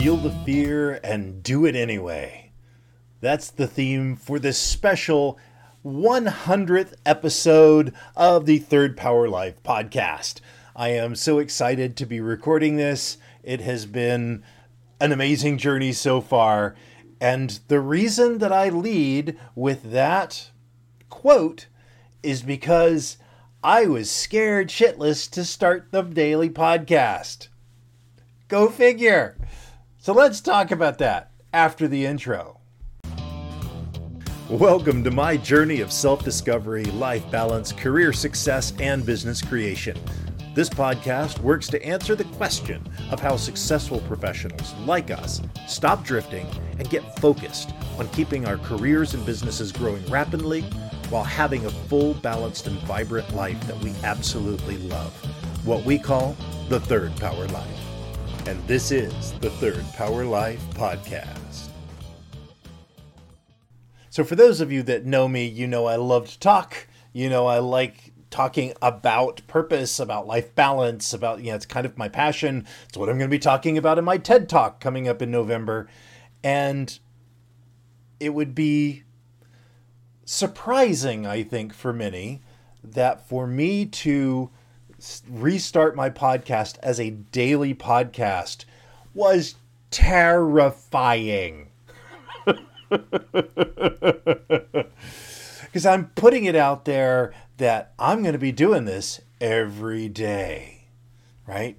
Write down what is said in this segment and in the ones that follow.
Feel the fear and do it anyway. That's the theme for this special 100th episode of the Third Power Life podcast. I am so excited to be recording this. It has been an amazing journey so far. And the reason that I lead with that quote is because I was scared shitless to start the daily podcast. Go figure. So let's talk about that after the intro. Welcome to my journey of self discovery, life balance, career success, and business creation. This podcast works to answer the question of how successful professionals like us stop drifting and get focused on keeping our careers and businesses growing rapidly while having a full, balanced, and vibrant life that we absolutely love. What we call the Third Power Life. And this is the Third Power Life Podcast. So, for those of you that know me, you know I love to talk. You know I like talking about purpose, about life balance, about, you know, it's kind of my passion. It's what I'm going to be talking about in my TED Talk coming up in November. And it would be surprising, I think, for many that for me to restart my podcast as a daily podcast was terrifying. Because I'm putting it out there that I'm going to be doing this every day, right?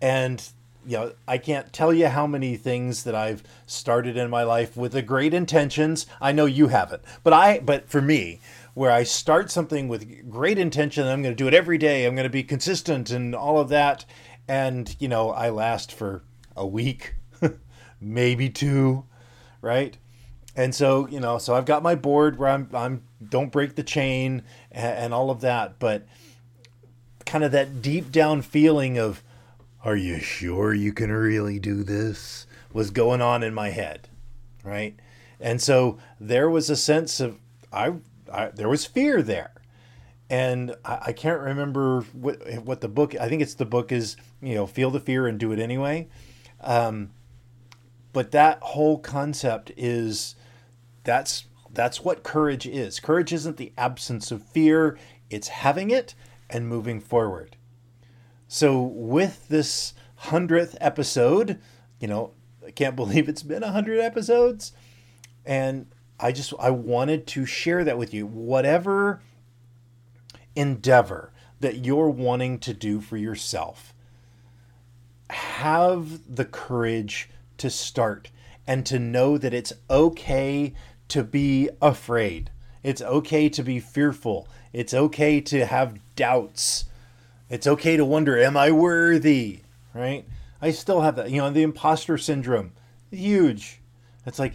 And you know, I can't tell you how many things that I've started in my life with the great intentions. I know you haven't, but I, but for me, where I start something with great intention, I'm going to do it every day. I'm going to be consistent and all of that, and you know, I last for a week, maybe two, right? And so, you know, so I've got my board where I'm, I'm don't break the chain and, and all of that, but kind of that deep down feeling of are you sure you can really do this? was going on in my head, right? And so there was a sense of I, I there was fear there, and I, I, can't remember what what the book. I think it's the book is you know feel the fear and do it anyway. Um, but that whole concept is that's that's what courage is. Courage isn't the absence of fear; it's having it and moving forward. So, with this 100th episode, you know, I can't believe it's been a 100 episodes. And I just, I wanted to share that with you. Whatever endeavor that you're wanting to do for yourself, have the courage to start and to know that it's okay to be afraid. It's okay to be fearful. It's okay to have doubts. It's okay to wonder, am I worthy? Right? I still have that. You know, the imposter syndrome, huge. It's like,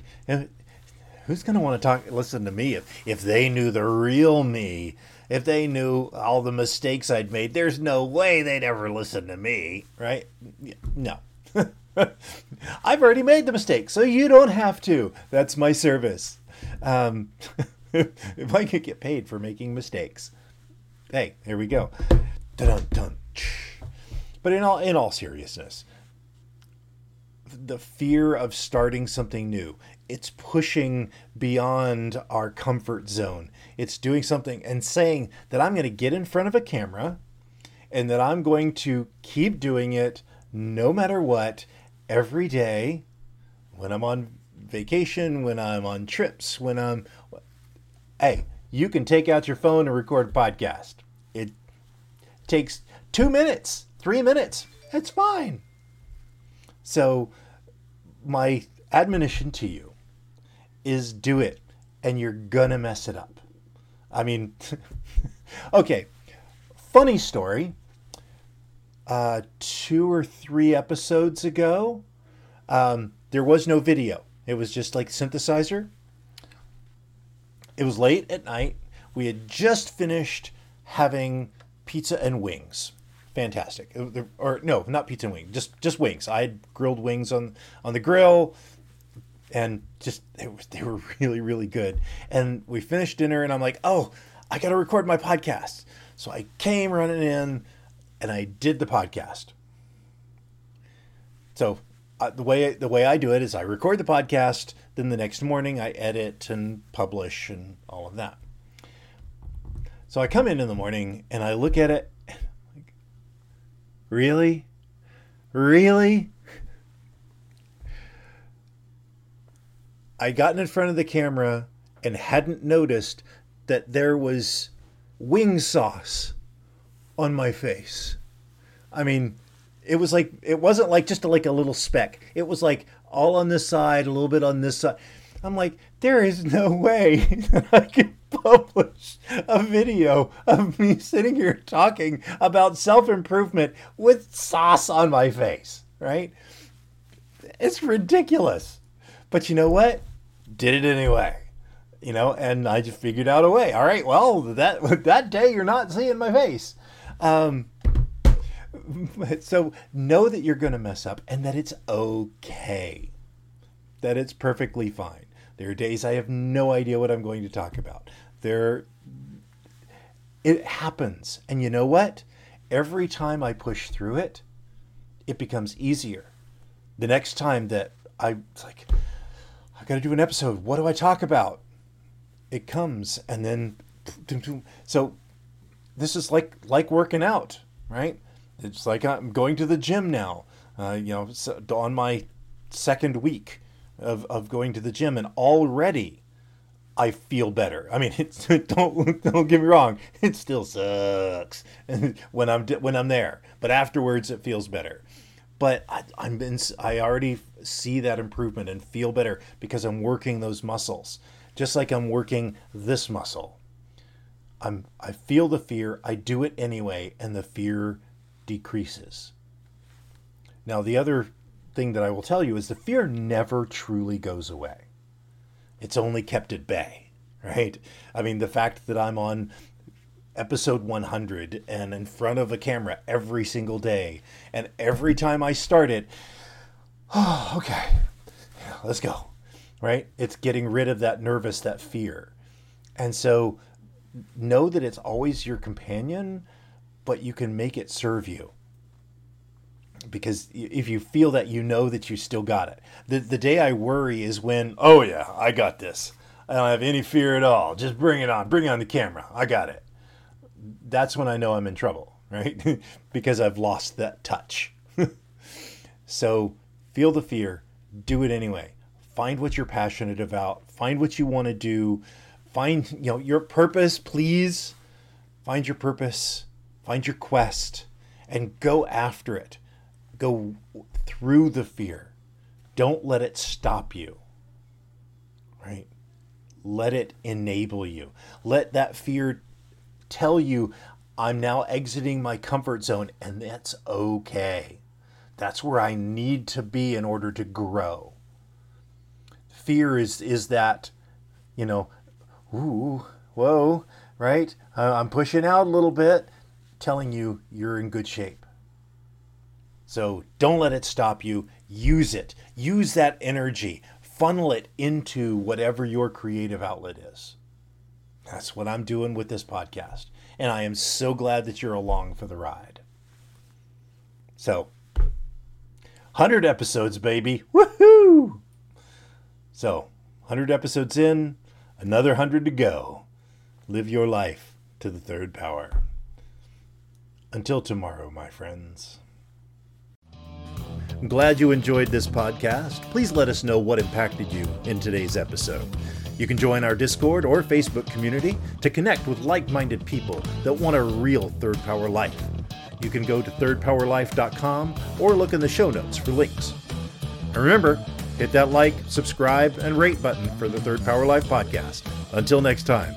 who's going to want to talk, listen to me if, if they knew the real me? If they knew all the mistakes I'd made, there's no way they'd ever listen to me, right? No. I've already made the mistake, so you don't have to. That's my service. Um, if I could get paid for making mistakes, hey, here we go. But in all in all seriousness, the fear of starting something new, it's pushing beyond our comfort zone. It's doing something and saying that I'm going to get in front of a camera and that I'm going to keep doing it no matter what every day when I'm on vacation, when I'm on trips, when I'm hey, you can take out your phone and record a podcast. It takes two minutes, three minutes. It's fine. So, my admonition to you is do it, and you're gonna mess it up. I mean, okay, funny story. Uh, two or three episodes ago, um, there was no video. It was just like synthesizer. It was late at night. We had just finished having pizza and wings. Fantastic. Or no, not pizza and wings, just just wings. I had grilled wings on on the grill, and just they were, they were really really good. And we finished dinner, and I'm like, oh, I got to record my podcast. So I came running in, and I did the podcast. So uh, the way the way I do it is I record the podcast, then the next morning I edit and publish and all of that. So I come in in the morning and I look at it. Like, really, really. I gotten in front of the camera and hadn't noticed that there was wing sauce on my face. I mean, it was like it wasn't like just like a little speck. It was like all on this side, a little bit on this side. I'm like, there is no way that I can publish a video of me sitting here talking about self improvement with sauce on my face, right? It's ridiculous. But you know what? Did it anyway. You know, and I just figured out a way. All right, well, that that day you're not seeing my face. Um, so know that you're going to mess up and that it's okay. That it's perfectly fine. There are days I have no idea what I'm going to talk about. There it happens. And you know what? Every time I push through it, it becomes easier. The next time that I it's like I got to do an episode, what do I talk about? It comes and then so this is like like working out, right? It's like I'm going to the gym now. Uh, you know, on my second week of, of going to the gym, and already I feel better. I mean, it's, don't don't get me wrong, it still sucks when I'm when I'm there, but afterwards it feels better. But I, I'm in, I already see that improvement and feel better because I'm working those muscles, just like I'm working this muscle. I'm I feel the fear, I do it anyway, and the fear decreases. Now, the other thing that I will tell you is the fear never truly goes away. It's only kept at bay, right? I mean, the fact that I'm on episode 100 and in front of a camera every single day, and every time I start it, oh, okay, yeah, let's go, right? It's getting rid of that nervous, that fear. And so know that it's always your companion, but you can make it serve you. Because if you feel that you know that you still got it. The, the day i worry is when oh yeah i got this. I don't have any fear at all. Just bring it on. Bring it on the camera. I got it. That's when i know i'm in trouble right? Because i've lost that touch. So feel the fear do it anyway find what you're passionate about find what you want to do find you know your purpose please find your purpose Find your quest and go after it. Go through the fear. Don't let it stop you. Right? Let it enable you. Let that fear tell you, I'm now exiting my comfort zone, and that's okay. That's where I need to be in order to grow. Fear is is that, you know, ooh, whoa, right? Uh, I'm pushing out a little bit telling you you're in good shape. So don't let it stop you. Use it. Use that energy. Funnel it into whatever your creative outlet is. That's what I'm doing with this podcast. And I am so glad that you're along for the ride. So, 100 episodes, baby. Woohoo! So, 100 episodes in, another 100 to go. Live your life to the third power. Until tomorrow, my friends. I'm glad you enjoyed this podcast. Please let us know what impacted you in today's episode. You can join our Discord or Facebook community to connect with like minded people that want a real Third Power life. You can go to thirdpowerlife.com or look in the show notes for links. And remember, hit that like, subscribe, and rate button for the Third Power Life podcast. Until next time.